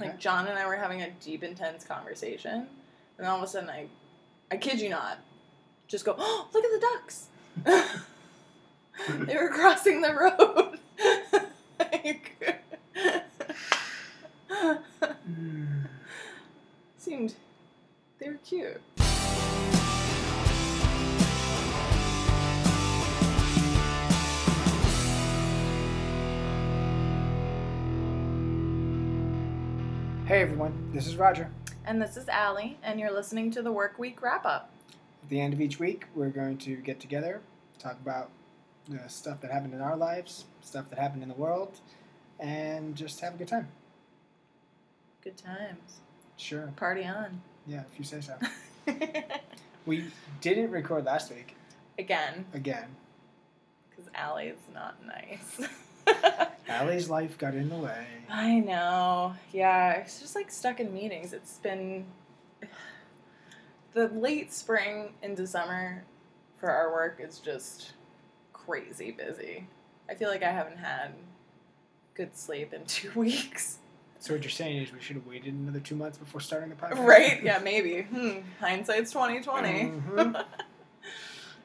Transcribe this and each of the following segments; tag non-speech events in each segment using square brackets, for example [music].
Okay. Like John and I were having a deep, intense conversation, and all of a sudden, I, I kid you not, just go, oh, [gasps] look at the ducks. [laughs] they were crossing the road. [laughs] like, [laughs] seemed they were cute. Hey everyone, this is Roger. And this is Allie, and you're listening to the Work Week Wrap Up. At the end of each week, we're going to get together, talk about the stuff that happened in our lives, stuff that happened in the world, and just have a good time. Good times. Sure. Party on. Yeah, if you say so. [laughs] We didn't record last week Again, again. because Allie's not nice. [laughs] Allie's life got in the way. I know. Yeah, it's just like stuck in meetings. It's been [sighs] the late spring into summer for our work is just crazy busy. I feel like I haven't had good sleep in [laughs] two weeks. So what you're saying is we should have waited another two months before starting the podcast, Right? Yeah, [laughs] maybe. Hmm. Hindsight's twenty twenty. Mhm. [laughs]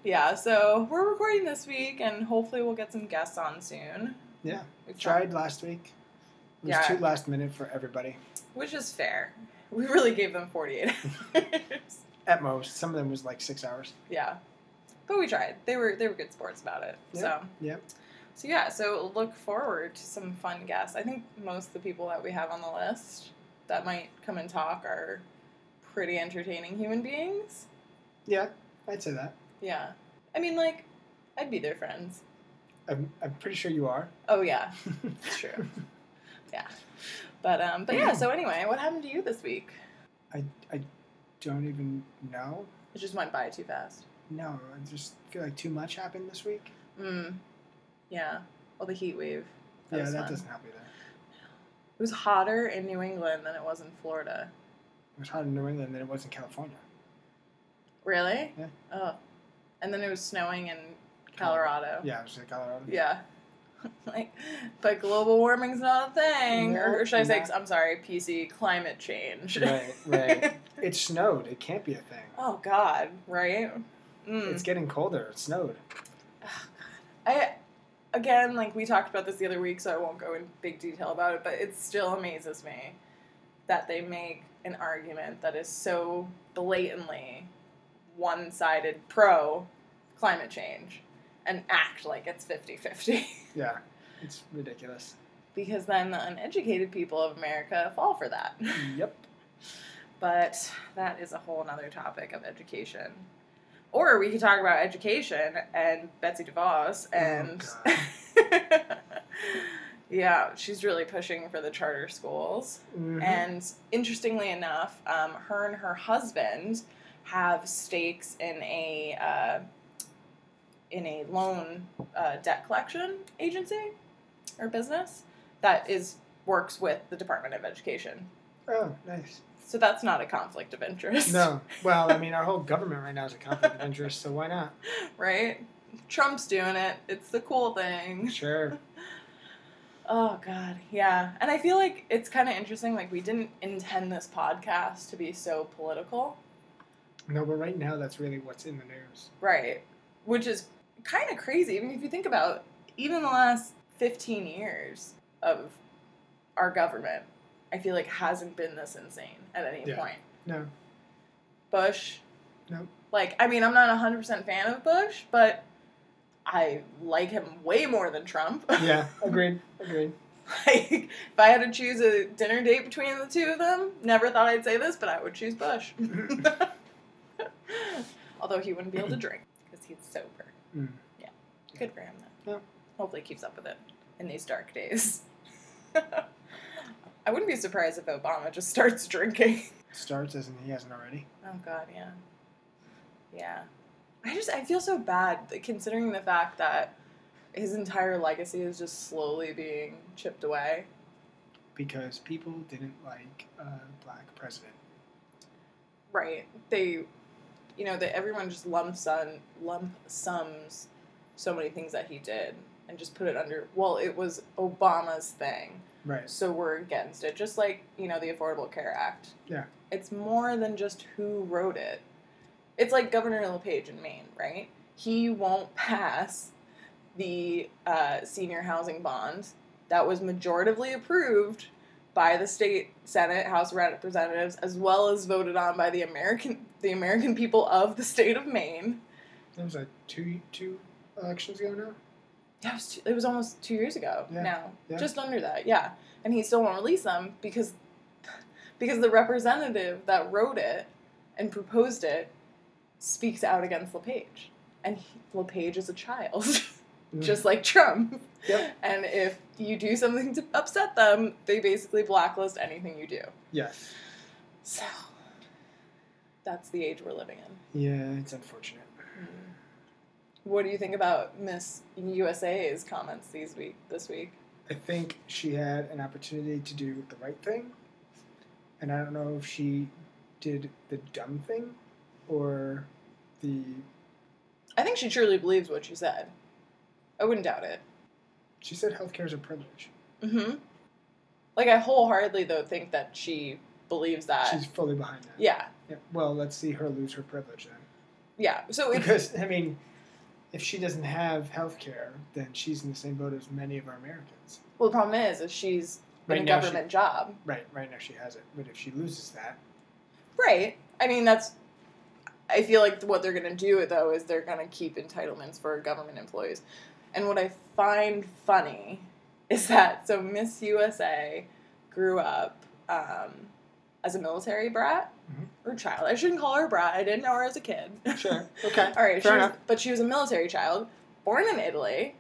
Yeah, so we're recording this week, and hopefully we'll get some guests on soon. Yeah, We've tried last week. It was Yeah. too last minute for everybody. which is fair. We really gave them forty eight hours. [laughs] At most, some of them was like six hours. Yeah, but we tried. They were they were good sports about it. So Yep. so yeah. So look forward to some fun guests. I think most of the people that we have on the list that might come and talk are pretty entertaining human beings. Yeah, I'd say that. Yeah, I mean like I'd be their friends. I'm, I'm pretty sure you are. Oh yeah, [laughs] it's true. Yeah, but um, but yeah. So anyway, what happened to you this week? I, I don't even know. It just went by too fast. No, I just feel like too much happened this week. Mm. Yeah. Well, the heat wave. That yeah, that fun. doesn't help either. It was hotter in New England than it was in Florida. It was hotter in New England than it was in California. Really? Yeah. Oh. And then it was snowing in Colorado. Yeah, it was in Colorado. Yeah. [laughs] like, but global warming's not a thing. No, or should I say, not- I'm sorry, PC, climate change. Right, right. [laughs] It snowed. It can't be a thing. oh, God, right? Mm. It's getting colder. It snowed. [sighs] I, again, like we talked about this the other week, so I won't go in big detail about it, but it still amazes me that they make an argument that is so blatantly one sided pro climate change and act like it's 50 50. [laughs] Yeah, it's ridiculous. because then the uneducated people of America fall for that. [laughs] Yep. But that is a whole nother topic of education. Or we could talk about education and Betsy DeVos and [laughs] yeah, she's really pushing for the charter schools. Mhm. And interestingly enough, um, her and her husband have stakes in a uh, in a loan uh, debt collection agency or business that is works with the Department of Education. oh, nice. So that's not a conflict of interest. No. [laughs] Well, I mean, our whole government right now is a conflict of interest, so why not? [laughs] right? Trump's doing it. It's the cool thing. [laughs] Sure. Oh god, yeah. And I feel like it's kind of interesting like we didn't intend this podcast to be so political. No, but right now that's really what's in the news. Right. Which is kind of crazy. I mean, if you think about even the last 15 years of our government, I feel like hasn't been this insane at any Yeah. point. No. Bush. Nope. Like, I mean, I'm not a 100% fan of Bush, but I like him way more than Trump. [laughs] Yeah, agreed. Agreed. like, if I had to choose a dinner date between the two of them, never thought I'd say this, but I would choose Bush. [laughs] [laughs] Although he wouldn't be able to drink because he's sober. Mm. Yeah. Good for him, though. Yeah. Hopefully, he keeps up with it in these dark days. [laughs] I wouldn't be surprised if Obama just starts [laughs] drinking. Starts as in he hasn't already. Oh God, yeah, yeah. I just I feel so bad considering the fact that his entire legacy is just slowly being chipped away. Because people didn't like a black president. Right. They, you know, that everyone just lumps on lump sums so many things that he did and just put it under, well, it was Obama's thing, Right. so we're against it. Just like, you know, the Affordable Care Act. Yeah. It's more than just who wrote it. It's like Governor LePage in Maine, right? He won't pass the uh, senior housing bond that was majoritively approved by the state Senate, House of Representatives, as well as voted on by the American the American people of the state of Maine. That was like two two elections ago now. Yeah, it was, two, it was almost two years ago Yeah, now, yeah. just under that. Yeah, and he still won't release them because [laughs] because the representative that wrote it and proposed it speaks out against LePage, and he, LePage is a child, [laughs] just mm. like Trump. Yep. [laughs] And if you do something to upset them, they basically blacklist anything you do. Yes. So that's the age we're living in. Yeah, it's unfortunate. What do you think about Miss USA's comments these week this week? I think she had an opportunity to do the right thing, and I don't know if she did the dumb thing or the. I think she truly believes what she said. I wouldn't doubt it. She said healthcare is a privilege. Mm-hmm. Like I wholeheartedly though think that she believes that. She's fully behind that. yeah, Yeah, Well, let's see her lose her privilege then. yeah. So Because I mean, if she doesn't have health care, then she's in the same boat as many of our Americans. well, the problem is, is she's Right in a now she- government job, Right, right now she has it, but if she loses that, right? I mean, that's. I feel like what they're gonna do though is they're gonna keep entitlements for government employees, and what I find funny is that so Miss USA grew up um, as a military brat Mhm. or child. I shouldn't call her a brat. I didn't know her as a kid. sure, [laughs] okay, All right, she Fair was, but she was a military child, born in Italy.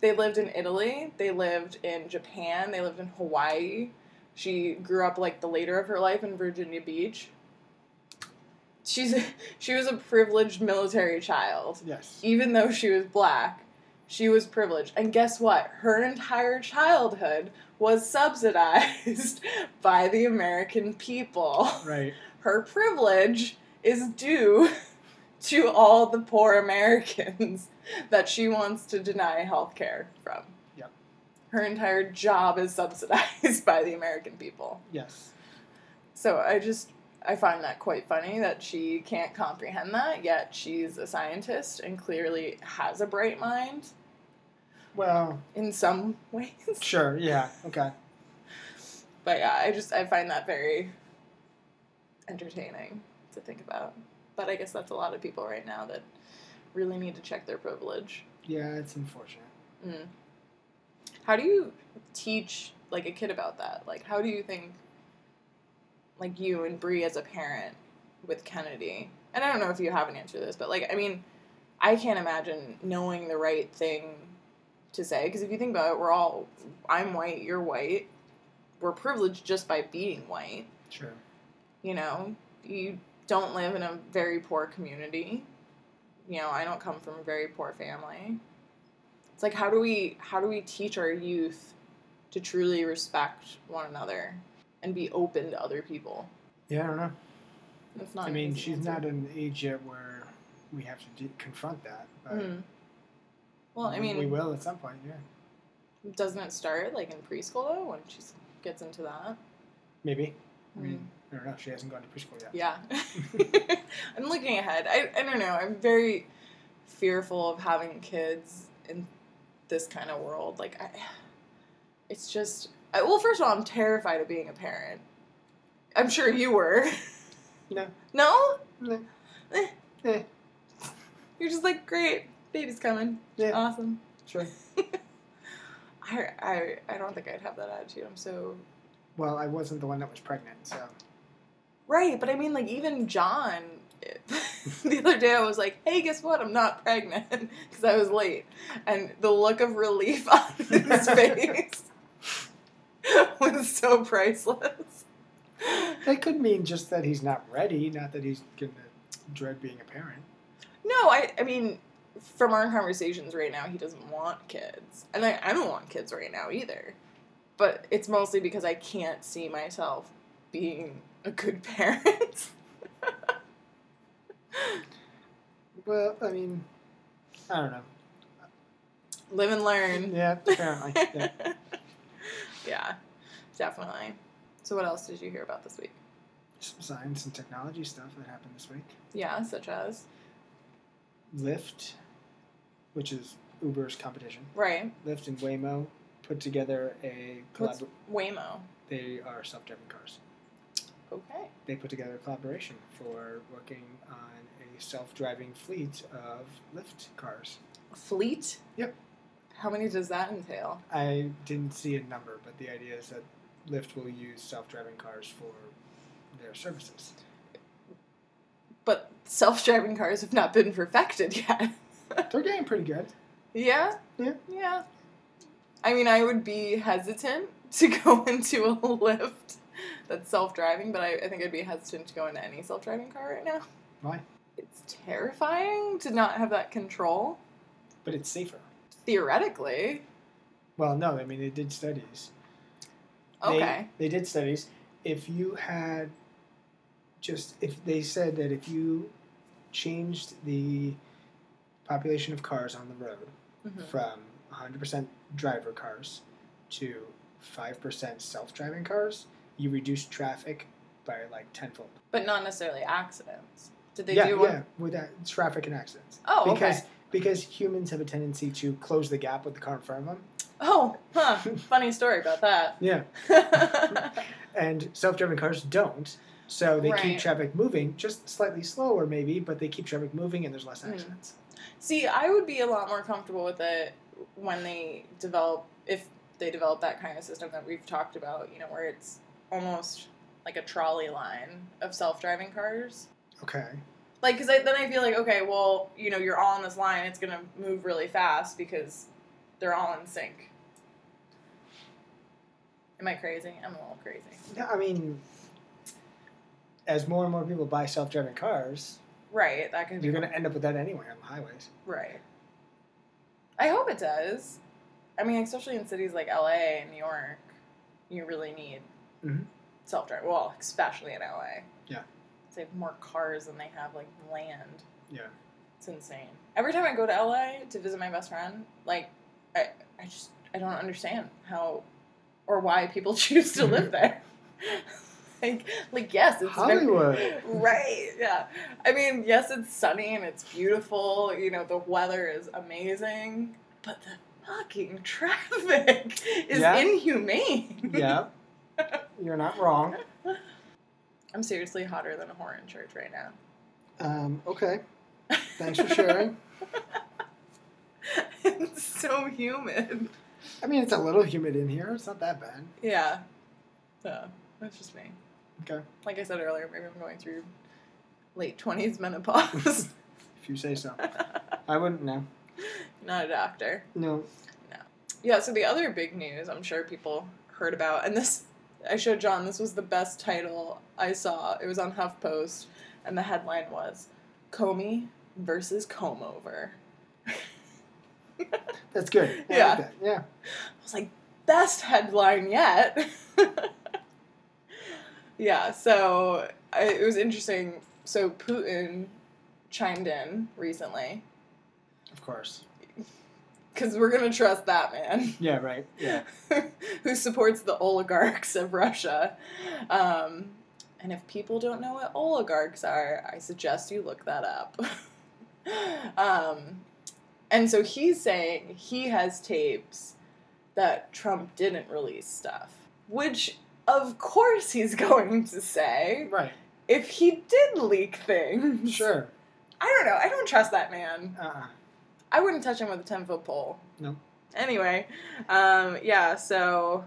They lived in Italy. They lived in Japan. They lived in Hawaii. She grew up like the later of her life in Virginia Beach. She's a, [laughs] she was a privileged military child, yes, even though she was black. She was privileged, and guess what? Her entire childhood was subsidized [laughs] by the American people right, her privilege is due [laughs] to all the poor Americans [laughs] that she wants to deny health care from. Yep. Her entire job is subsidized by the American people. yes, So I just I find that quite funny that she can't comprehend that, yet she's a scientist and clearly has a bright mind well, in some ways. sure, yeah, okay, But yeah, I just I find that very entertaining to think about. But I guess that's a lot of people right now that really need to check their privilege. yeah, it's unfortunate. Mm. How do you teach like a kid about that? Like, how do you think, like you and Bree as a parent with Kennedy? And I don't know if you have an answer to this, but like, I mean, I can't imagine knowing the right thing to say because if you think about it, we're all I'm white, you're white. We're privileged just by being white. Sure, You know, you don't live in a very poor community. You know, I don't come from a very poor family. It's like how do we how do we teach our youth to truly respect one another and be open to other people? yeah, I don't know. That's not. I mean, she's answer. not at an age yet where we have to de- confront that, but Mhm. Well, I mean, we will at some point. Yeah, doesn't it start like in preschool though when she gets into that? maybe. I Mm. mean, I don't know. She hasn't gone to preschool yet. Yeah. [laughs] [laughs] I'm looking ahead. I, I don't know. I'm very fearful of having kids in this kind of world. Like, I, it's just. I, well, first of all, I'm terrified of being a parent. I'm sure you were. No. [laughs] No? No. Eh. Eh. You're just like, great, baby's coming. Yeah, Awesome. sure. [laughs] I, I, I don't think I'd have that attitude. I'm so Well, I wasn't the one that was pregnant, so Right, but I mean, like, even John, [laughs] the other day I was like, hey, guess what? I'm not pregnant [laughs] because I was late. And the look of relief on his face was so priceless. that could mean just that he's not ready, not that he's gonna dread being a parent. No, I, I mean, from our conversations right now, he doesn't want kids. And I, I don't want kids right now either. But it's mostly because I can't see myself being a good [laughs] parent. Well, I mean, I don't know. live and learn. Yeah, apparently. Yeah. [laughs] yeah, definitely. So, what else did you hear about this week? Some science and technology stuff that happened this week. Yeah, such as Lyft, which is Uber's competition. right. Lyft and Waymo put together a What's collab- Waymo? They are self-driving cars. Okay. They put together a collaboration for working on a self-driving fleet of Lyft cars. Fleet. Yep. How many does that entail? I didn't see a number, but the idea is that Lyft will use self-driving cars for their services. But self-driving cars have not been perfected [laughs] yet. They're getting pretty good. yeah. Yeah. Yeah. I mean, I would be hesitant to [laughs] go into a Lyft that's self-driving, but I, I think I'd be hesitant to go into any self-driving car right now. Why? It's terrifying to not have that control. But it's safer. Theoretically. Well, no, I mean they did studies. They- Okay. They, did studies. If you had just if they said that if you changed the population of cars on the road Mhm. from 100% driver cars to 5% self-driving cars, you reduce traffic by like tenfold. But not necessarily accidents. Did they yeah, do one? yeah, with that traffic and accidents. Oh, because okay. because humans have a tendency to close the gap with the car in front of them. Oh, huh. [laughs] Funny story about that. Yeah. [laughs] and self-driving cars don't. So they keep traffic moving, just slightly slower maybe, but they keep traffic moving and there's less Mm. See, I would be a lot more comfortable with it when they develop, if they develop that kind of system that we've talked about, you know, where it's almost like a trolley line of self driving cars. Okay. Like, because then I feel like, okay, well, you know, you're all on this line, it's going to move really fast because they're all in sync. Am I crazy? I'm a little crazy. Yeah, I mean, as more and more people buy self-driving cars, Right, that can. you're going to end up with that anyway on the highways. Right. I hope it does. I mean, especially in cities like LA and New York, you really need Mhm. self driving. Well, especially in LA. Yeah. They have more cars than they have like land. Yeah. It's insane. Every time I go to LA to visit my best friend, like, I, I just I don't understand how or why people [laughs] choose to live there. [laughs] [laughs] like, like yes, it's very- Hollywood. right yeah i mean yes it's sunny and it's beautiful you know the weather is amazing but the fucking [laughs] traffic is Yeah. inhumane yeah. [laughs] You're not wrong. i'm seriously hotter than a whore in church right now Um, okay. Thanks for sharing. it's so humid I mean, it's a little humid in here. It's not that bad. yeah so that's just me Okay. like i said earlier maybe i'm going through late 20s menopause [laughs] If you say so. I wouldn't know. not a doctor No. No. Yeah, so the other big news I'm sure people heard about, and this, I showed John, this was the best title I saw. It was on HuffPost, and the headline was Comey versus Comb Over. That's good. I Yeah. Like that. Yeah. I was like, best headline yet. [laughs] yeah, so I, it was interesting. So Putin chimed in recently, Of course. because we're going to trust that man. [laughs] Yeah. Right. Yeah. [laughs] who supports the oligarchs of Russia. Um, and if people don't know what oligarchs are, I suggest you look that up. [laughs] um, and so he's saying he has tapes that Trump didn't release stuff, which of course he's going to say Right. if he did leak things. Sure. I don't know. I don't trust that man. Uh-uh. I wouldn't touch him with a 10 foot pole. No. Anyway, um, yeah, so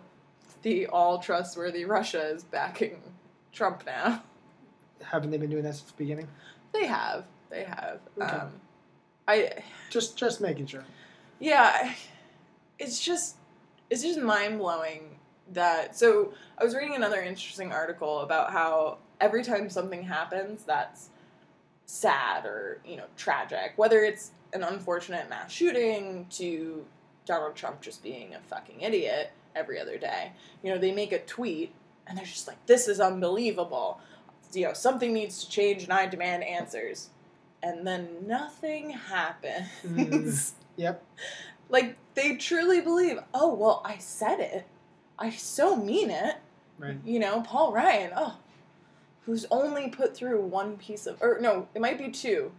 the all trustworthy Russia is backing Trump now. Haven't they been doing that since the beginning? They have. They have. Okay. Um, I, Just, just making sure. yeah, it's just, it's just mind blowing that. So I was reading another interesting article about how every time something happens that's sad or, you know, tragic, whether it's an unfortunate mass shooting to Donald Trump just being a fucking idiot every other day. You know, they make a tweet and they're just like, this is unbelievable. You know, something needs to change and I demand answers. And then nothing happens. Mm-hmm. Yep. [laughs] Like they truly believe, oh well, I said it. I so mean it. Right. You know, Paul Ryan, oh, who's only put through one piece of, or no, it might be two,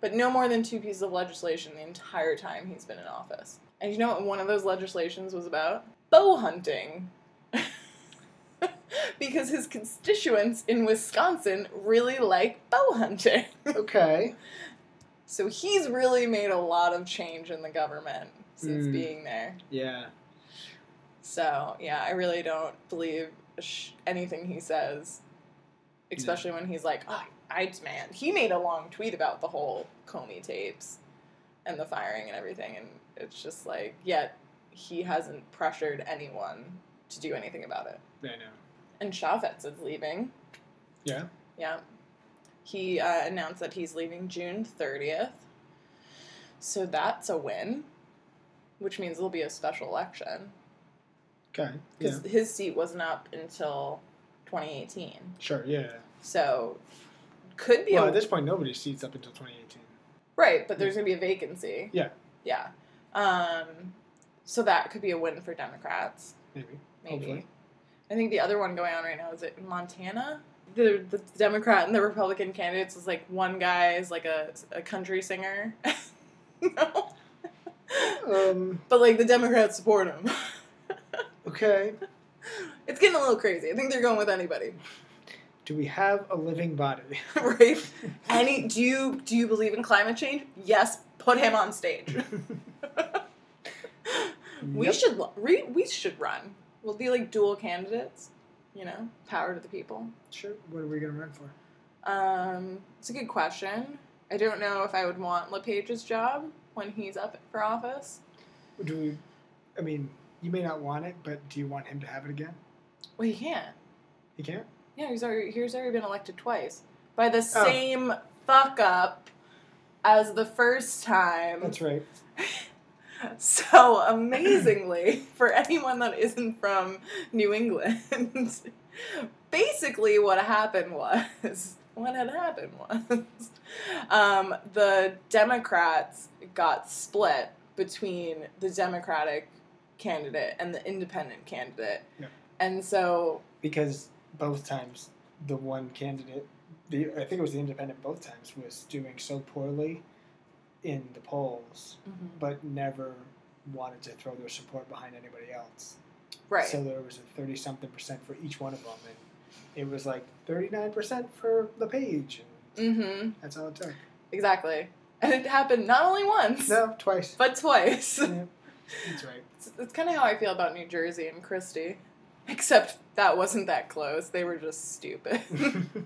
but no more than two pieces of legislation the entire time he's been in office. And you know what one of those legislations was about? Bow hunting. [laughs] because his constituents in Wisconsin really like bow hunting. [laughs] Okay. So he's really made a lot of change in the government since Mm. being there. Yeah. So yeah, I really don't believe sh- anything he says, especially when he's like, "Oh, I man." He made a long tweet about the whole Comey tapes and the firing and everything, and it's just like, yet he hasn't pressured anyone to do anything about it. I know. And Chaffetz is leaving. Yeah. Yeah. He uh, announced that he's leaving June 30th. So that's a win, which means there'll be a special election. Okay. Yeah. Because his seat wasn't up until 2018. Sure. Yeah. So could be Well, a. at this point, nobody's seats up until 2018. right, but there's going to be a vacancy. Yeah. Yeah. Um, so that could be a win for Democrats. Maybe. Maybe. Hopefully. I think the other one going on right now is it Montana. The the Democrat and the Republican candidates is like one guy is like a, a country singer. [laughs] no. Um. But like the Democrats support him. [laughs] Okay. [laughs] it's getting a little crazy. I think they're going with anybody. Do we have a living body? [laughs] right? Any do you do you believe in climate change? Yes, put him on stage. [laughs] we Yep. should we, we should run. We'll be like dual candidates, you know, power to the people. Sure. What are we gonna run for? Um, it's a good question. I don't know if I would want LePage's job when he's up for office. Do we? I mean, you may not want it, but do you want him to have it again? Well, he can't. He can't. Yeah, he's already he's already been elected twice by the Oh. same fuck up as the first time. That's right. [laughs] So amazingly, [laughs] for anyone that isn't from New England, [laughs] basically what happened was what had happened was um, the Democrats got split between the Democratic candidate and the independent candidate, Yeah. and so Because both times the one candidate, the I think it was the independent both times, was doing so poorly in the polls, but never wanted to throw their support behind anybody else. right, So there was a thirty something percent for each one of them, and it was like thirty nine percent for LePage, and mm-hmm, that's all it took. exactly, and it happened not only once No, twice. but twice. yeah, that's right. It's, it's kind of how I feel about New Jersey and Christie. Except that wasn't that close. They were just stupid. [laughs]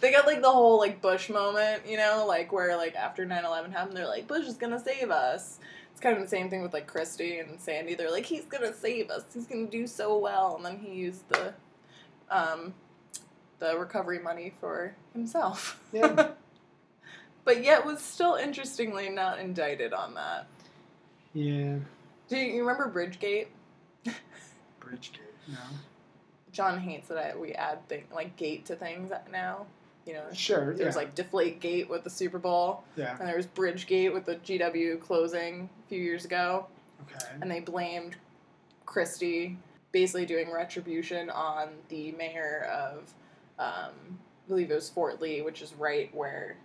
they got like the whole like Bush moment, you know, like where like after 9/11 happened, they're like Bush is going to save us. It's kind of the same thing with like Christie and Sandy. They're like he's going to save us. He's going to do so well and then he used the um the recovery money for himself. Yeah. [laughs] but yet was still interestingly not indicted on that. Yeah, Do you, you remember Bridgegate? Bridgegate. No. John hates that I, we add thing like gate to things now. You know, Sure. there's yeah. like Deflate Gate with the Super Bowl, yeah. and there was Bridge Gate with the GW closing a few years ago, Okay. and they blamed Christie basically doing retribution on the mayor of, um, I believe it was Fort Lee, which is right where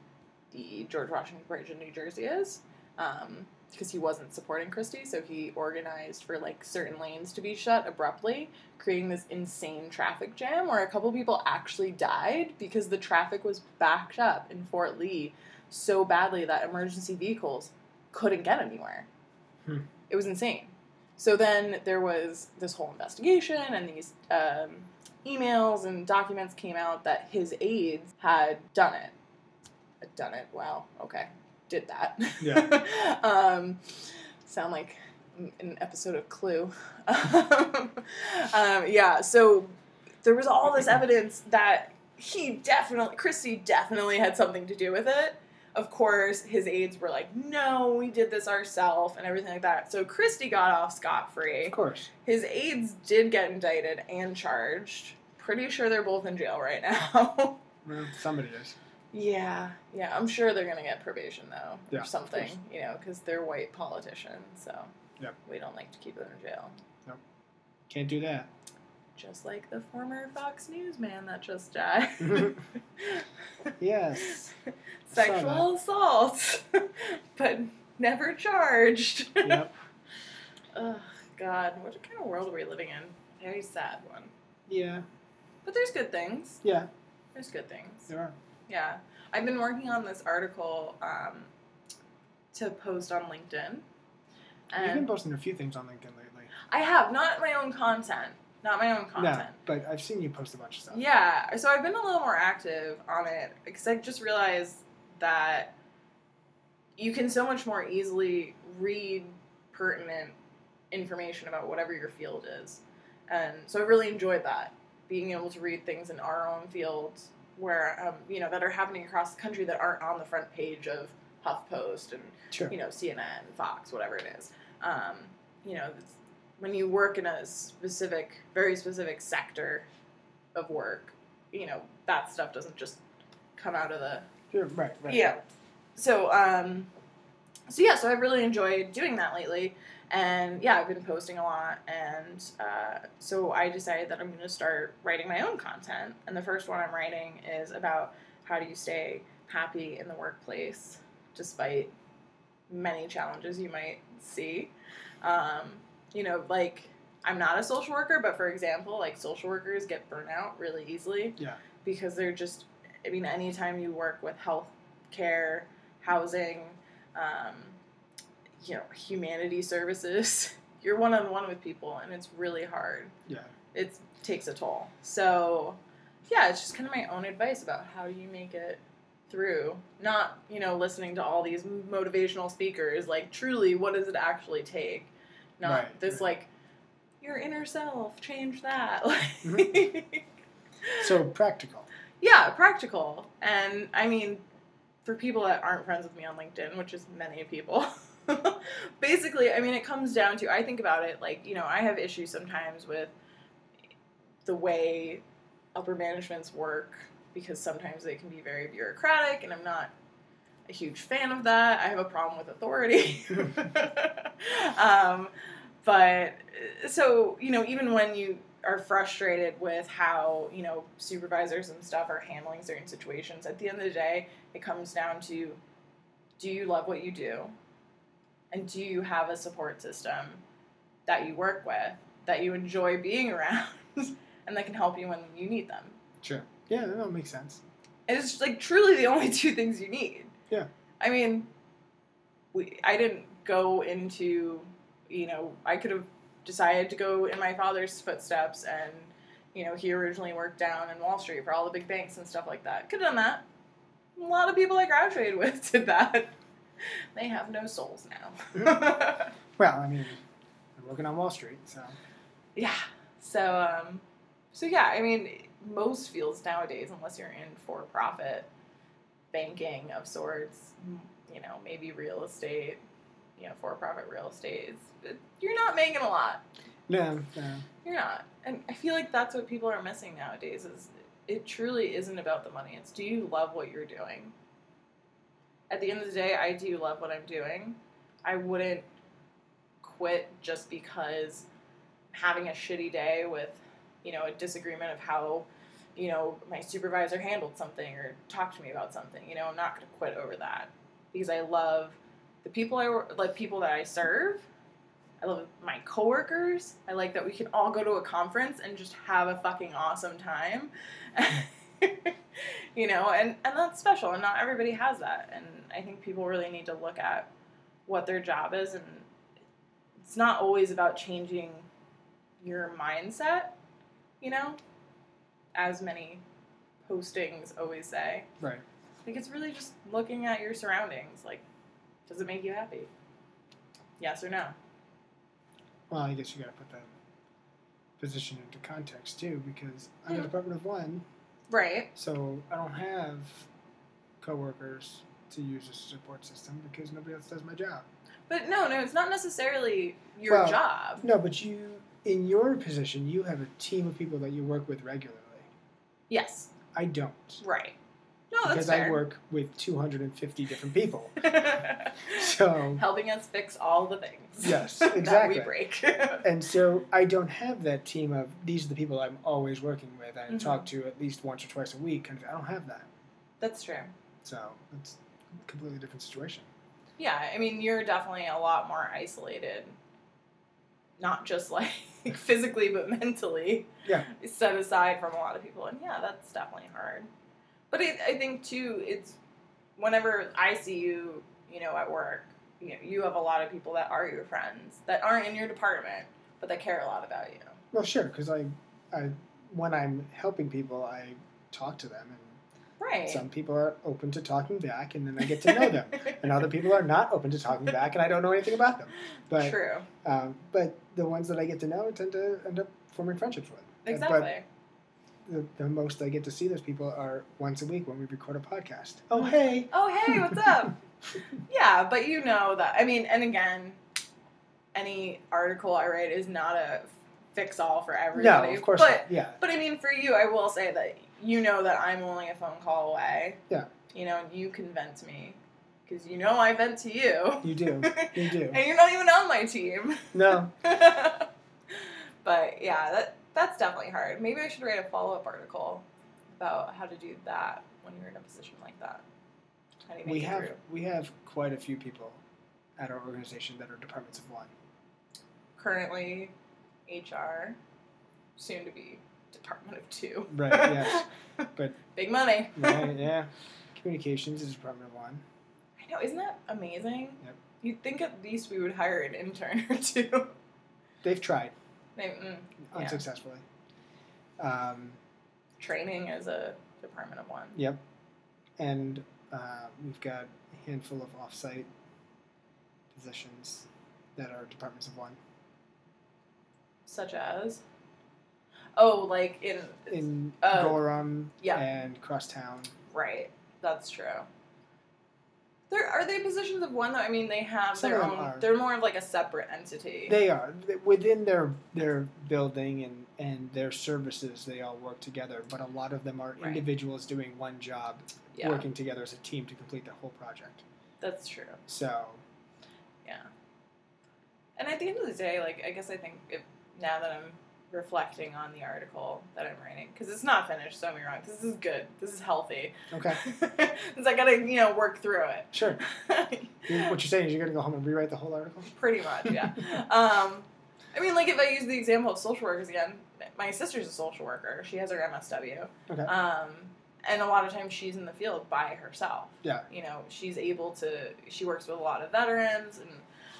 the George Washington Bridge in New Jersey is. Um, because he wasn't supporting Christie, so he organized for like certain lanes to be shut abruptly, creating this insane traffic jam where a couple people actually died because the traffic was backed up in Fort Lee so badly that emergency vehicles couldn't get anywhere. Hmm. It was insane. So then there was this whole investigation, and these um, emails and documents came out that his aides had done it. Had done it. Wow. Okay. Did that. Yeah. [laughs] um, sound like an episode of Clue. [laughs] um, yeah. So there was all this evidence that he definitely, Christie definitely had something to do with it. Of course, his aides were like, "No, we did this ourselves," and everything like that. So Christie got off scot free. Of course. His aides did get indicted and charged. Pretty sure they're both in jail right now. [laughs] Well, somebody does. Yeah, yeah. I'm sure they're gonna get probation though, Yeah, or something. You know, because they're white politicians, so Yep. we don't like to keep them in jail. Can't do that. Just like the former Fox News man that just died. [laughs] Yes. [laughs] Sexual assault, [laughs] but never charged. yep. Ugh, God, what kind of world are we living in? Very sad one. Yeah. But there's good things. Yeah. There's good things. There are. Yeah. I've been working on this article um, to post on LinkedIn. You've been posting a few things on LinkedIn lately. I have, not my own content. Not my own content. No, but I've seen you post a bunch of stuff. Yeah, so I've been a little more active on it because I just realized that you can so much more easily read pertinent information about whatever your field is. And so I really enjoyed that, being able to read things in our own fields where, um, you know, that are happening across the country that aren't on the front page of HuffPost and Sure. you know, CNN, Fox, whatever it is. Um, you know, when you work in a specific, very specific sector of work, you know, that stuff doesn't just come out of the Sure. Right. Right. yeah. So um, so yeah, so I've really enjoyed doing that lately, and yeah, I've been posting a lot, and uh, so I decided that I'm going to start writing my own content, and the first one I'm writing is about how do you stay happy in the workplace despite many challenges you might see. Um, you know, like I'm not a social worker, but for example, like social workers get burnout really easily. Yeah. Because they're just, I mean, anytime you work with health care, housing, um, you know, humanity services, [laughs] you're one on one with people, and it's really hard. Yeah. It takes a toll. So, yeah, it's just kind of my own advice about how you make it through. Not, you know, listening to all these motivational speakers. Like, truly, what does it actually take? Not Right, this, right. like, your inner self, change that. [laughs] Mm-hmm. So practical. yeah, practical. And I mean, for people that aren't friends with me on LinkedIn, which is many people, [laughs] [laughs] basically, I mean, it comes down to I think about it like, you know, I have issues sometimes with the way upper managements work because sometimes they can be very bureaucratic, and I'm not a huge fan of that. I have a problem with authority. [laughs] um, but so, you know, even when you are frustrated with how you know supervisors and stuff are handling certain situations at the end of the day it comes down to do you love what you do and do you have a support system that you work with that you enjoy being [laughs] around and that can help you when you need them Sure. Yeah, that makes sense. and it's like truly the only [laughs] two things you need Yeah. i mean we, i didn't go into you know i could have decided to go in my father's footsteps and you know he originally worked down in wall street for all the big banks and stuff like that could have done that a lot of people i graduated [laughs] with did that [laughs] they have no souls now. [laughs] Well, I mean, I'm working on Wall Street, so. Yeah so um so yeah i mean most fields nowadays unless you're in for profit banking of sorts you know maybe real estate you know for profit real estate you're not making a lot. No, no. you're not. And i feel like that's what people are missing nowadays is it truly isn't about the money it's do you love what you're doing at the end of the day i do love what i'm doing. I wouldn't quit just because having a shitty day with you know a disagreement of how you know my supervisor handled something or talked to me about something you know i'm not going to quit over that. Because i love the people i like people that i serve. I love my coworkers. I like that we can all go to a conference and just have a fucking awesome time [laughs] [laughs] you know and and that's special and not everybody has that and i think people really need to look at what their job is and it's not always about changing your mindset you know as many postings always say Right. like it's really just looking at your surroundings like does it make you happy yes or no Well, I guess you got to put that position into context too, because I'm Yeah. the Department of One, right so I don't have coworkers to use as a support system because nobody else does my job. but no no it's not necessarily your Well, job No, but you, in your position, you have a team of people that you work with regularly. yes I don't. right No, that's because. I work with 250 different people. [laughs] So Helping us fix all the things. Yes, exactly. [laughs] that we break. [laughs] and so I don't have that team of these are the people I'm always working with. I Mhm. talk to at least once or twice a week, I don't have that. that's true. So it's a completely different situation. Yeah, I mean, you're definitely a lot more isolated. Not just like physically, but mentally. Yeah. Set aside from a lot of people, and yeah, that's definitely hard. But it, I think too, it's whenever I see you, you know, at work, you know, you have a lot of people that are your friends that aren't in your department, but that care a lot about you. Well, sure, because I, I, when I'm helping people, I talk to them, and Right. some people are open to talking back, and then I get to know them, [laughs] and other people are not open to talking back, and I don't know anything about them. But True. um, but the ones that I get to know tend to end up forming friendships with. Exactly. But the, the most I get to see those people are once a week when we record a podcast. Oh mm-hmm. hey. oh hey what's up [laughs] yeah but you know that i mean and again any article i write is not a fix all for everybody. No, everybody of course but not. Yeah. but i mean for you i will say that you know that i'm only a phone call away Yeah. you know and you can vent me because you know i vent to you You do. [laughs] You do. and you're not even on my team No. [laughs] but yeah that that's definitely hard maybe i should write a follow-up article about how to do that when you're in a position like that how do you make We have through? we have quite a few people at our organization that are departments of one. currently HR, soon to be Department of Two. Right, yes. [laughs] But- big money. Right, [laughs] yeah. Communications is department of one. I know, isn't that amazing? Yep. You'd think at least we would hire an intern [laughs] or two. They've tried They, mm, Yeah. unsuccessfully. Um, training as a Department of One. yep. And uh, we've got a handful of offsite positions that are departments of one. Such as, oh, like in In Uh, Gorham yeah. and Crosstown. right. That's true. There are they positions of one though. I mean, they have Some their own. are. They're more of like a separate entity. They are within their their building and and their services. They all work together, but a lot of them are Right. individuals doing one job, yeah, working together as a team to complete the whole project. that's true. So Yeah. And at the end of the day, like I guess I think if now that I'm reflecting on the article that I'm writing, because it's not finished, don't me wrong. This is good. This is healthy. okay, [laughs] Because I gotta, you know, work through it. sure. [laughs] You- What you're saying is you're gonna go home and rewrite the whole article. Pretty much, yeah. [laughs] um, I mean, like if I use the example of social workers again, my sister's a social worker. She has her MSW. Okay. Um, and a lot of times she's in the field by herself. Yeah. You know, she's able to. She works with a lot of veterans, and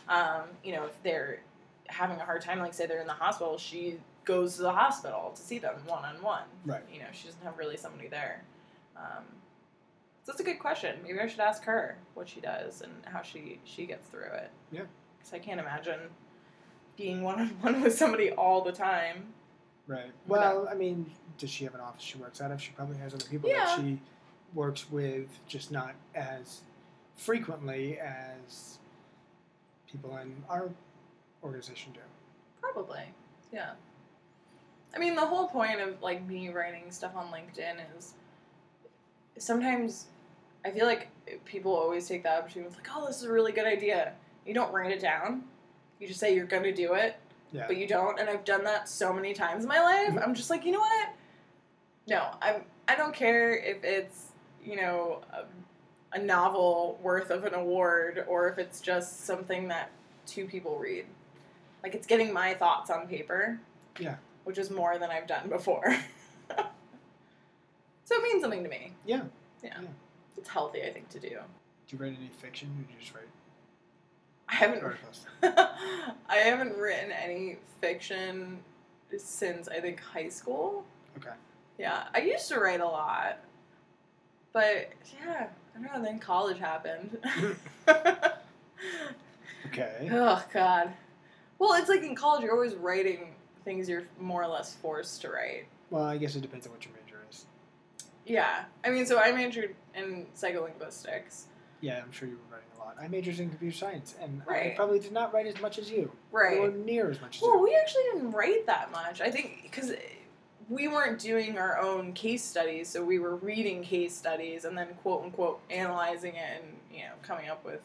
um, you know, if they're having a hard time, like say they're in the hospital, she goes to the hospital to see them one on one. Right. You know, she doesn't have really somebody there. Um, so that's a good question. Maybe I should ask her what she does and how she she gets through it. Yeah. Because I can't imagine being one on one with somebody all the time. Right. Well, I mean, does she have an office she works out of? She probably has other people Yeah. that she works with, just not as frequently as people in our organization do. Probably. Yeah. I mean, the whole point of like me writing stuff on LinkedIn is sometimes I feel like people always take the opportunity like, oh, this is a really good idea. You don't write it down. You just say you're going to do it, Yeah. but you don't. And I've done that so many times in my life. Mhm. I'm just like, you know what? No, I'm. I don't care if it's you know a, a novel worth of an award or if it's just something that two people read. Like it's getting my thoughts on paper. Yeah. Which is more than I've done before. [laughs] so it means something to me. Yeah. Yeah. Yeah. It's healthy, I think, to do. Do you write any fiction? Or do you just write I haven't. [laughs] I haven't written any fiction since I think high school. Okay. Yeah, I used to write a lot, but yeah, I don't know. Then college happened. [laughs] Okay. oh God. Well, it's like in college, you're always writing things you're more or less forced to write. Well, I guess it depends on what your major is. Yeah, I mean, so I majored in psycholinguistics. Yeah, I'm sure you were writing a lot. I majored in computer science, and I probably did not write as much as you. Right. Or near as much as you Well, you. we actually didn't write that much. I think because we weren't doing our own case studies, so we were reading case studies and then quote unquote analyzing it and you know coming up with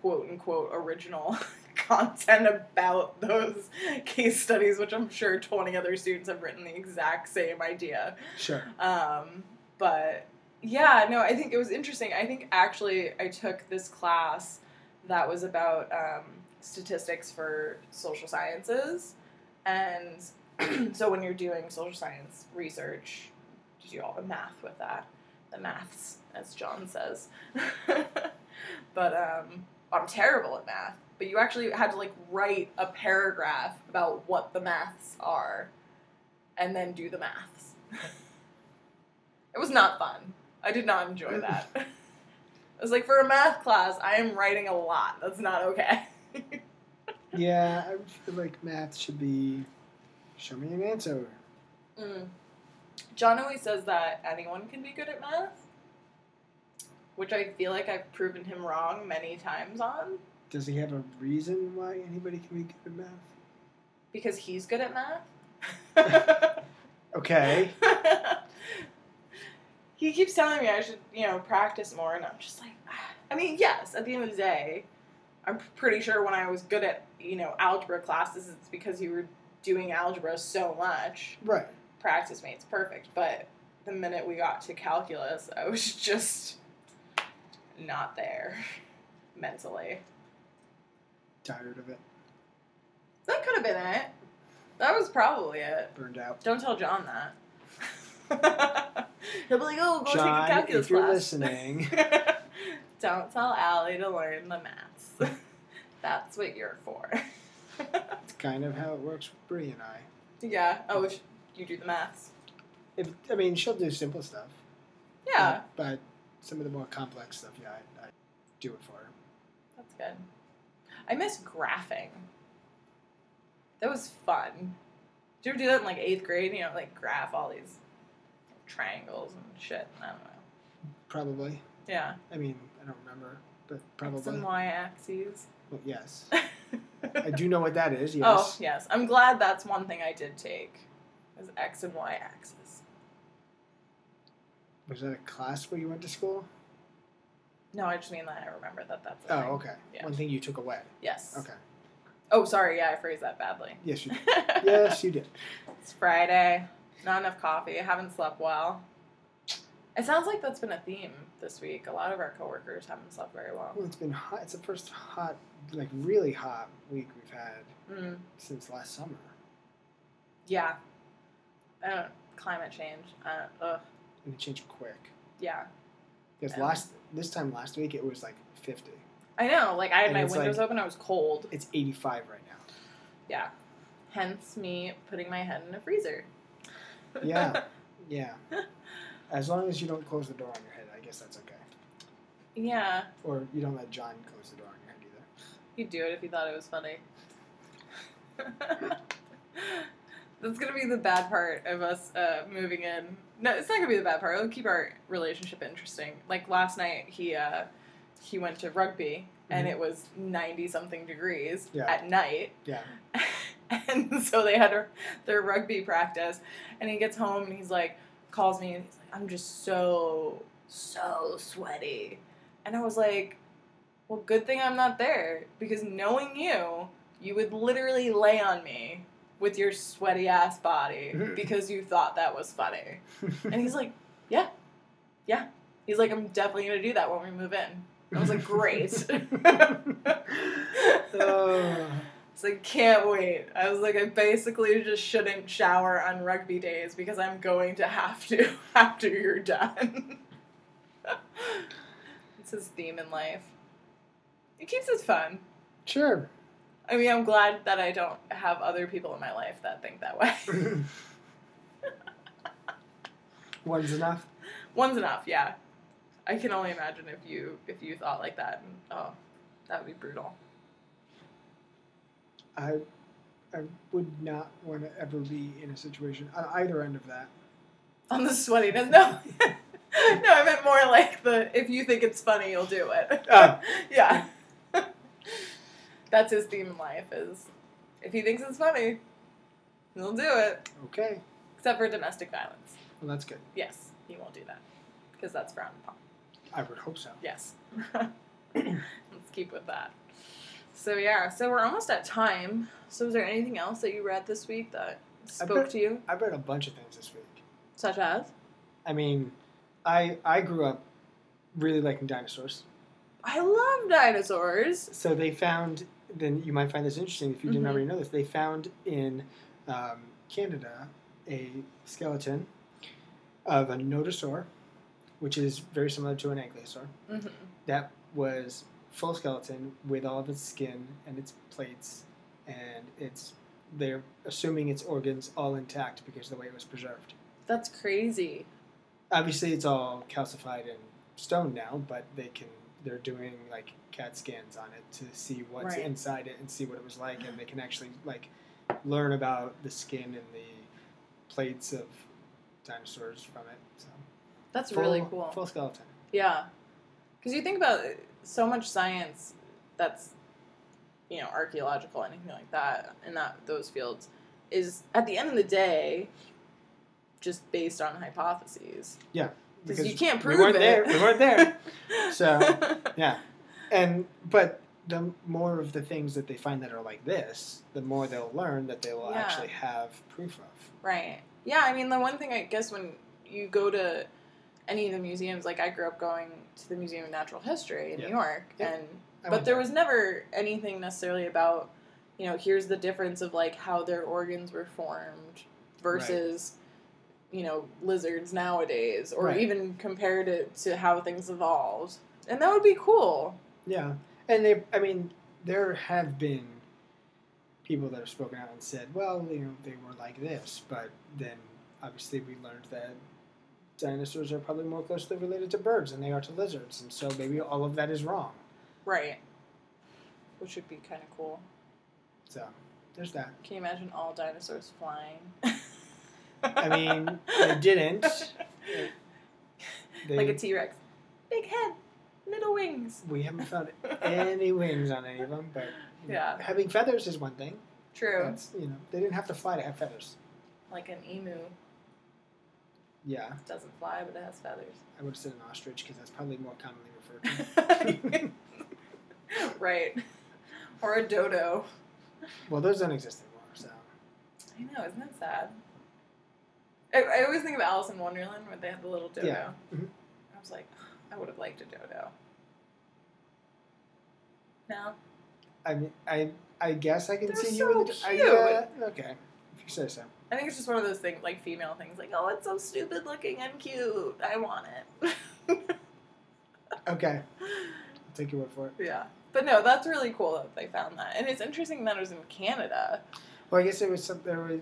quote unquote original [laughs] content about those case studies, which I'm sure 20 other students have written the exact same idea. Sure. Um, but yeah, no, I think it was interesting. I think actually I took this class that was about um, statistics for social sciences. And [clears throat] so when you're doing social science research, you do all the math with that, the maths, as John says. [laughs] but um, I'm terrible at math. But you actually had to like write a paragraph about what the maths are, and then do the maths. [laughs] it was not fun. I did not enjoy [laughs] that. [laughs] I was like, for a math class, I am writing a lot. That's not okay. yeah, I feel like math should be show me an answer. Mm. John always says that anyone can be good at math, which I feel like I've proven him wrong many times on. Does he have a reason why anybody can be good at math? Because he's good at math. [laughs] okay. [laughs] he keeps telling me I should, you know, practice more, and I'm just like, [sighs] I mean, yes. At the end of the day, I'm pretty sure when I was good at, you know, algebra classes, it's because you were doing algebra so much. Right. Practice makes perfect, but the minute we got to calculus, I was [laughs] just not there [laughs] mentally. Tired of it. That could have been it. That was probably it. Burned out. Don't tell John that. [laughs] He'll be like, "Oh, go John, take a calculus if you're class." listening, [laughs] Don't tell Allie to learn the maths. That's what you're for. it's kind of how it works with Brie and I. yeah. Oh, if you do the maths. If I mean, she'll do simple stuff. Yeah, But, but some of the more complex stuff, yeah, I, I do it for her. that's good. I miss graphing. That was fun. Did you ever do that in like eighth grade? You know, like graph all these triangles and shit. I don't know. Probably. Yeah. I mean, I don't remember, but X probably. and Y axes. Well, yes. [laughs] I do know what that is. Oh, yes. Oh, yes. I'm glad that's one thing I did take. Is X and Y axis. Was that a class where you went to school? No, I just mean that I remember that that's a Oh, thing. okay. Yeah. One thing you took away. Yes. Okay. Oh, sorry. Yeah, I phrased that badly. Yes, you. Did. [laughs] yes, you did. It's Friday. Not enough coffee. I haven't slept well. It sounds like that's been a theme this week. A lot of our coworkers haven't slept very well. Well, it's been hot. It's the first hot, like really hot week we've had Mm, since last summer. yeah. I don't. Climate change. Uh, ugh. And it changed quick. Yeah. Because last this time last week it was like 50. I know. Like I had And my windows like- open. I was cold. It's 85 right now. Yeah. Hence me putting my head in a freezer. Yeah. [laughs] Yeah. As long as you don't close the door on your head, I guess that's okay. yeah. Or you don't let John close the door on your head either. You'd do it if you thought it was funny. [laughs] That's gonna be the bad part of us uh, moving in. No, it's not gonna be the bad part. It'll keep our relationship interesting. Like last night, he uh, he went to rugby, and Mhm. it was ninety something degrees Yeah. at night, Yeah. [laughs] and so they had their- their rugby practice. And he gets home and he's like, calls me and he's like, I'm just so so sweaty, and I was like, well, good thing I'm not there because knowing you, you would literally lay on me with your sweaty ass body [laughs] because you thought that was funny. [laughs] And he's like, yeah, yeah. He's like, I'm definitely gonna do that when we move in. I was like, great. [laughs] Oh. It's like, can't wait. I was like, I basically just shouldn't shower on rugby days because I'm going to have to after you're done. it's his theme in life. It keeps it fun. sure. I mean, I'm glad that I don't have other people in my life that think that way. [laughs] One's enough. One's enough, yeah. I can only imagine if you if you thought like that. And, oh, that would be brutal. I, I would not want to ever be in a situation on either end of that. On the sweatiness, no. [laughs] no, I meant more like the if you think it's funny, you'll do it. Oh. [laughs] yeah. That's his theme in life is if he thinks it's funny, he'll do it. Okay. Except for domestic violence. Well, that's good. Yes, he won't do that because that's frowned upon. I would hope so. Yes. [laughs] Let's keep with that. So yeah, so we're almost at time. So is there anything else that you read this week that spoke bet- to you? I've read a bunch of things this week. Such as? I mean, I I grew up really liking dinosaurs. I love dinosaurs. So they found, then you might find this interesting if you didn't Mhm. already know this. They found in um, Canada a skeleton of a nodosaur, which is very similar to an ankylosaur. hmm That was full skeleton with all of its skin and its plates, and it's they're assuming its organs all intact because of the way it was preserved. That's crazy. Obviously, it's all calcified and stone now, but they can they're doing like CAT scans on it to see what's Right. inside it and see what it was like, and they can actually like learn about the skin and the plates of dinosaurs from it. So That's full, really cool. Full skeleton. Yeah. Because you think about it, so much science that's, you know, archaeological, anything like that, in that those fields, is at the end of the day just based on hypotheses. Because you can't prove we weren't it. there. We weren't there. [laughs] So yeah, and but the more of the things that they find that are like this, the more they'll learn that they will Yeah. actually have proof of. Right. Yeah, I mean, the one thing I guess when you go to any of the museums, like I grew up going to the Museum of Natural History in Yeah. New York, Yeah. and I but there was never anything necessarily about, you know, here's the difference of like how their organs were formed versus, you know, lizards nowadays, or Right. even compared it to how things evolved, and that would be cool. Yeah, and they, I mean, there have been people that have spoken out and said, well, you know, they were like this, but then obviously we learned that dinosaurs are probably more closely related to birds than they are to lizards, and so maybe all of that is wrong. Right. Which would be kind of cool. So there's that. Can you imagine all dinosaurs flying? [laughs] I mean, they didn't. They, [laughs] like a T Rex. Big head, little wings. we haven't found [laughs] any wings on any of them, but know, Yeah. having feathers is one thing. True. That's you know they didn't have to fly to have feathers. Like an emu. Yeah, Doesn't fly, but it has feathers. I would have said an ostrich because that's probably more commonly referred to. [laughs] right. Or a dodo. well, those don't exist anymore. So I know, isn't that sad? I, I always think of Alice in Wonderland where they had the little dodo. Yeah. Mhm. I was like, I would have liked a dodo. No? I mean, I I guess I can They're see so you with. I, cute. yeah, okay, if you say so. I think it's just one of those things, like female things, like, oh, it's so stupid looking and cute. I want it. [laughs] Okay, I'll take your word for it. yeah. But no, that's really cool that they found that. And it's interesting that it was in Canada. Well, I guess it was some. They were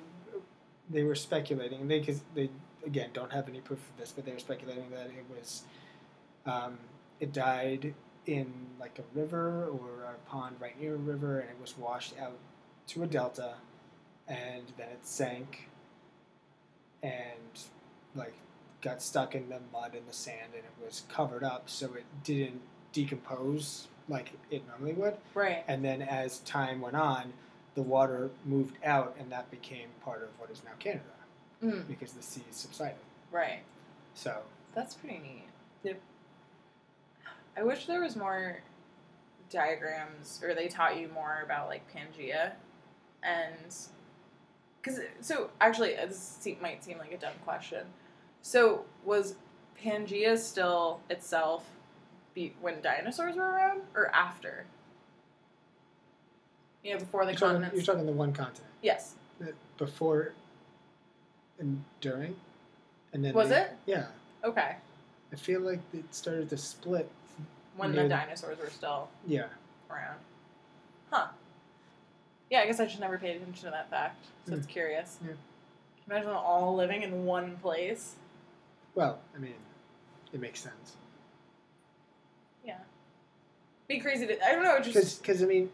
they were speculating. They because they again don't have any proof of this, but they were speculating that it was um, it died in like a river or a pond right near a river, and it was washed out to a delta, and then it sank, and like got stuck in the mud and the sand, and it was covered up, so it didn't decompose like it normally would. Right. And then as time went on, the water moved out, and that became part of what is now Canada Mm, because the seas subsided. right. So That's pretty neat. Yep. I wish there was more diagrams, or they taught you more about like Pangea, and because so actually uh, this might seem like a dumb question. So was Pangea still itself be when dinosaurs were around, or after? You know, before the you're talking, continents. you're talking the one continent yes. before and during, and then Was they- it Yeah, okay? I feel like it started to split. When the dinosaurs were still Yeah, around. Huh. Yeah, I guess I should never pay attention to that fact. So Hmm. it's curious. Yeah. Can you imagine them all living in one place? well, I mean, it makes sense Yeah. Be crazy to. I don't know. Just. because I mean,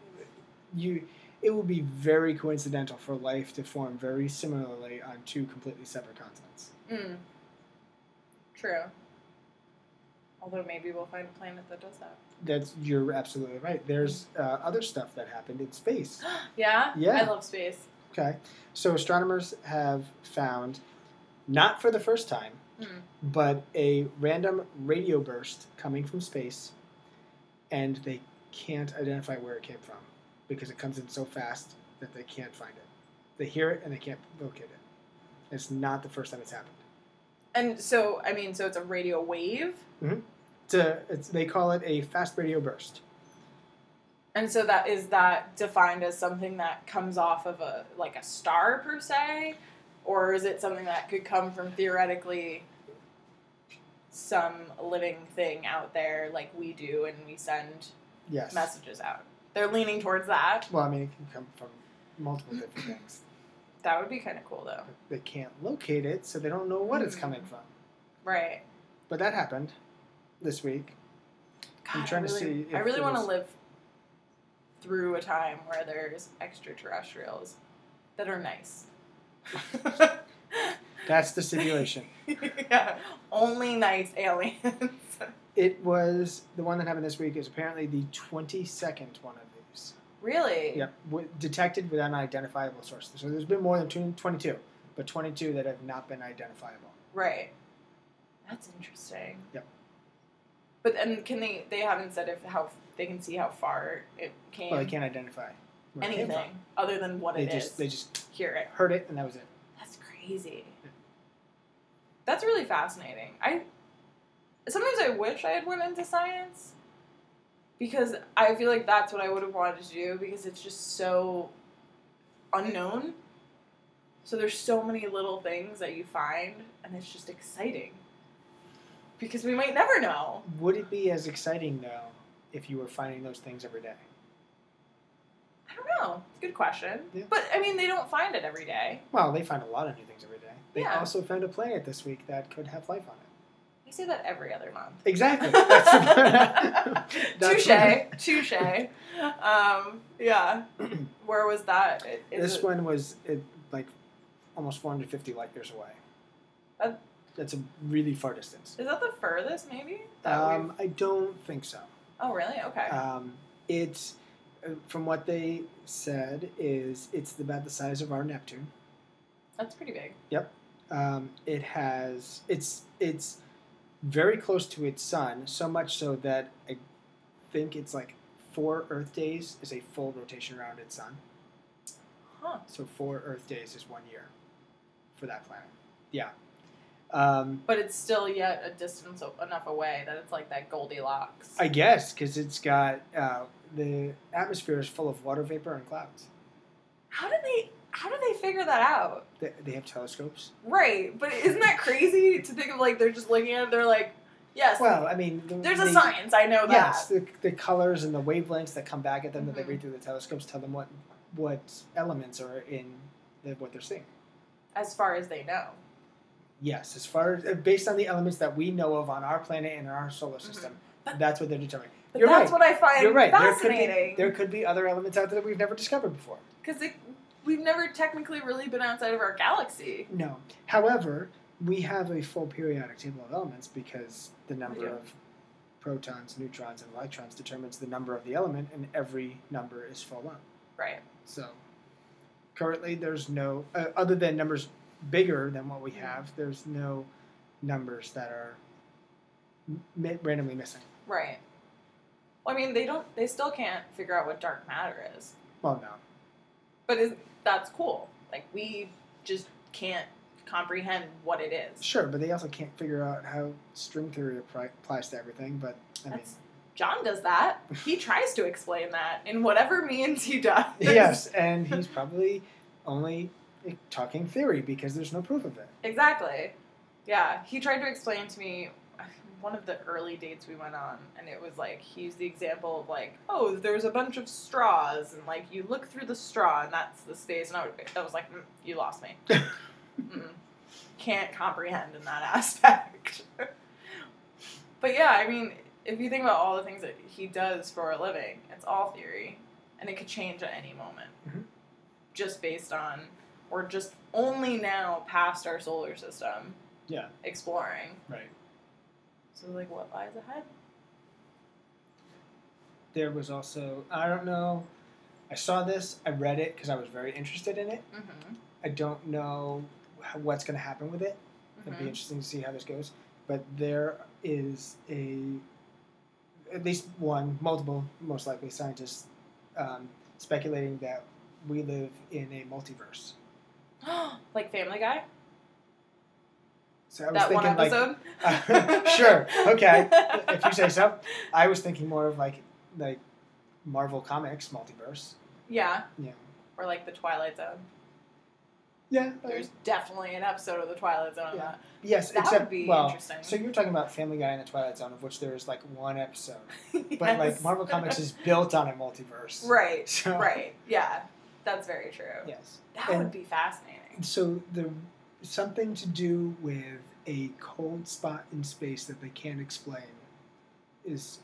you it would be very coincidental for life to form very similarly on two completely separate continents. Mm. True. Although maybe we'll find a planet that does that. That's you're absolutely right. There's uh, other stuff that happened in space. [gasps] yeah? Yeah. I love space. Okay, so astronomers have found not for the first time, Hmm. but a random radio burst coming from space, and they can't identify where it came from because it comes in so fast that they can't find it. They hear it and they can't locate it. It's not the first time it's happened. And so, I mean, so it's a radio wave, mm-hmm. It's a, it's, they call it a fast radio burst. and so that is that defined as something that comes off of a like a star per se, or is it something that could come from theoretically some living thing out there like we do, and we send Yes. messages out? They're leaning towards that. Well, I mean, it can come from multiple different things. That would be kind of cool, though. But they can't locate it, so they don't know what it's Mm. coming from. Right. But that happened this week. I'm trying I to see if I really want to live through a time where there's extraterrestrials that are nice. [laughs] That's the stipulation. [laughs] yeah, only nice aliens. [laughs] It was the one that happened this week is apparently the 22nd one of these. really? Yep, w- detected with unidentifiable sources. So there's been more than two- 22, but 22 that have not been identifiable. Right. That's interesting. Yep. But and can they? They haven't said if how they can see how far it came. Well, they can't identify where it came anything from. other than what They it is. just they just Hear it. heard it and that was it. That's crazy. That's really fascinating. I sometimes I wish I had went into science because I feel like that's what I would have wanted to do because it's just so unknown. So there's so many little things that you find and it's just exciting. Because we might never know. Would it be as exciting though if you were finding those things every day? I don't know. Good question. Yeah. But I mean they don't find it every day. Well, they find a lot of new things every day. They Yeah. also found a planet this week that could have life on it. Say that every other month. Exactly. [laughs] That's the- [laughs] that's Touche, touche. Um, yeah. [clears throat] Where was that? This it- one was it, like almost 450 light years away. That- That's a really far distance. Is that the furthest, maybe? Um, I don't think so. oh, really? Okay. Um, it's uh, from what they said is it's about the size of our Neptune. That's pretty big. Yep. Um, it has it's it's very close to its sun, so much so that I think it's like four Earth days is a full rotation around its sun. Huh. So four Earth days is one year for that planet. Yeah. Um, But it's still yet a distance enough away that it's like that Goldilocks. I guess because it's got uh, the atmosphere is full of water vapor and clouds. how did they? How do they figure that out? They, they have telescopes. Right, but isn't that crazy to think of? Like they're just looking at it. They're like, yes. Well, I mean, the, there's a science. I know that. Yes, the, the colors and the wavelengths that come back at them that they Mhm. read through the telescopes tell them what what elements are in the, what they're seeing. As far as they know. Yes, as far as uh, based on the elements that we know of on our planet and our solar system, Mm-hmm. But- that's what they're determining. But You're that's right. what I find You're right. There could be fascinating. there could be other elements out there that we've never discovered before. Because we've never technically really been outside of our galaxy. No. However, we have a full periodic table of elements because the number of protons, neutrons, and electrons determines the number of the element, and every number is full on. Right. So currently, there's no uh, other than numbers bigger than what we Mhm. have. There's no numbers that are m- randomly missing. Right. Well, I mean, they don't. They still can't figure out what dark matter is. Well, no. But is that's cool. Like we just can't comprehend what it is. Sure, but they also can't figure out how string theory applies to everything. But I mean, John does that. He [laughs] tries to explain that in whatever means he does. yes, [laughs] and he's probably only talking theory because there's no proof of it. Exactly. Yeah, he tried to explain to me one of the early dates we went on, and it was like he used the example of like, oh, there's a bunch of straws, and like you look through the straw, and that's the space. And I, would, I was like, mm, you lost me. [laughs] Can't comprehend in that [laughs] aspect. but yeah, I mean, if you think about all the things that he does for a living, it's all theory, and it could change at any moment, Mhm. just based on, or just only now past our solar system Yeah, exploring. right. So like, what lies ahead? There was also I don't know. I saw this. I read it because I was very interested in it. Mm-hmm. I don't know what's going to happen with it. It'd Mhm. be interesting to see how this goes. But there is a at least one, multiple, most likely scientists um, speculating that we live in a multiverse. [gasps] like Family Guy. So I was That one thinking like episode. [laughs] sure, okay, if you say so. [laughs] I was thinking more of like like Marvel Comics multiverse. Yeah. Yeah. Or like the Twilight Zone. Yeah. There's definitely an episode of the Twilight Zone on Yeah. that. yes, That except would be well. interesting. So you're talking about Family Guy and the Twilight Zone, of which there is like one episode, [laughs] but like Marvel Comics is built on a multiverse. right. So- Right. Yeah. That's very true. Yes. That And- would be fascinating. So the something to do with a cold spot in space that they can't explain is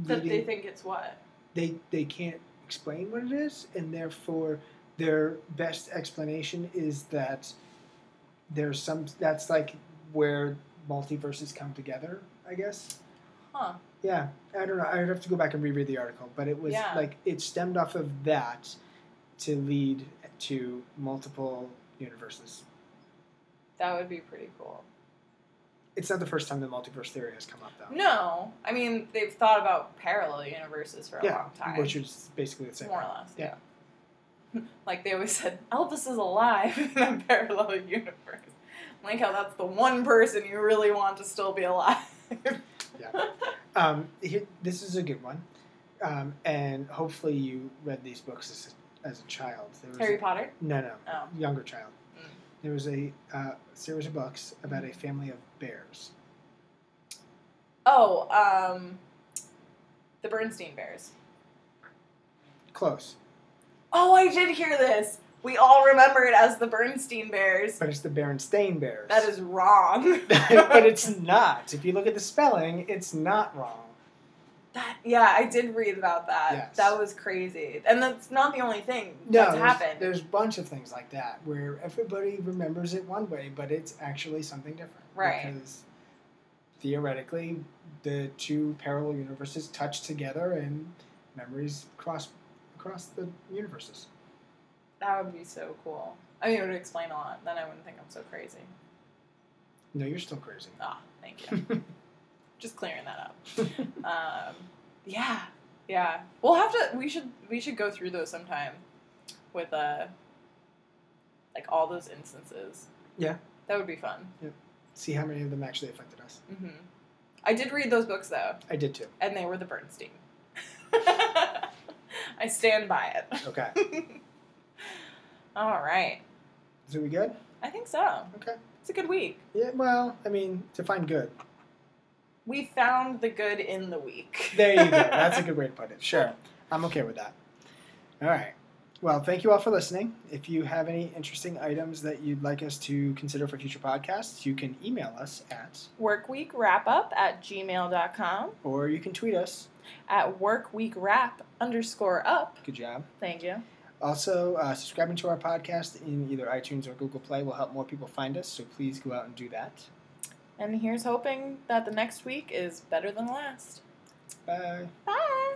That they think it's what? they they can't explain what it is, and therefore their best explanation is that there's some that's like where multiverses come together. I guess. Huh. Yeah, I don't know. I'd have to go back and reread the article, but it was Yeah. like it stemmed off of that to lead to multiple universes. That would be pretty cool. It's not the first time the multiverse theory has come up, though. No. I mean, they've thought about parallel universes for a yeah, long time. which is basically the same. More or less. Yeah. Yeah. [laughs] like they always said, Elvis is alive [laughs] in a parallel universe. Like how that's the one person you really want to still be alive. [laughs] Yeah. Um, here, this is a good one, um, and hopefully you read these books as a, as a child. There was Harry a- Potter. No, no, Oh. younger child. There was a uh, series of books about a family of bears. Oh, um, the Bernstein Bears. Close, Oh, I did hear this. We all remember it as the Bernstein Bears. but it's the Berenstain Bears. That is wrong. [laughs] but it's [laughs] not. If you look at the spelling, it's not wrong. That, yeah, I did read about that. Yes. That was crazy. And that's not the only thing No, that's there's, happened. there's a bunch of things like that where everybody remembers it one way, but it's actually something different. Right. Because theoretically, the two parallel universes touch together and memories cross across the universes. That would be so cool. I mean, it would explain a lot. Then I wouldn't think I'm so crazy. No, you're still crazy. Ah, thank you. [laughs] Just clearing that up. [laughs] Um, yeah, yeah. We'll have to. We should. We should go through those sometime, with uh, like all those instances. Yeah. That would be fun. Yeah. See how many of them actually affected us. Mm-hmm. I did read those books though, I did too. and they were the Bernstein. [laughs] I stand by it. Okay. [laughs] All right. So we good? I think so. Okay. It's a good week. Yeah, well, I mean, to find good. We found the good in the week. [laughs] There you go. [laughs] That's a good way to put it. Sure. I'm okay with that. All right. Well, thank you all for listening. If you have any interesting items that you'd like us to consider for future podcasts, you can email us at, Workweek wrap up at gmail.com or you can tweet us. at workwrap underscore up. Good job. Thank you. Also, uh, subscribing to our podcast in either iTunes or Google Play will help more people find us, so please go out and do that. And here's hoping that the next week is better than last. Bye. Bye.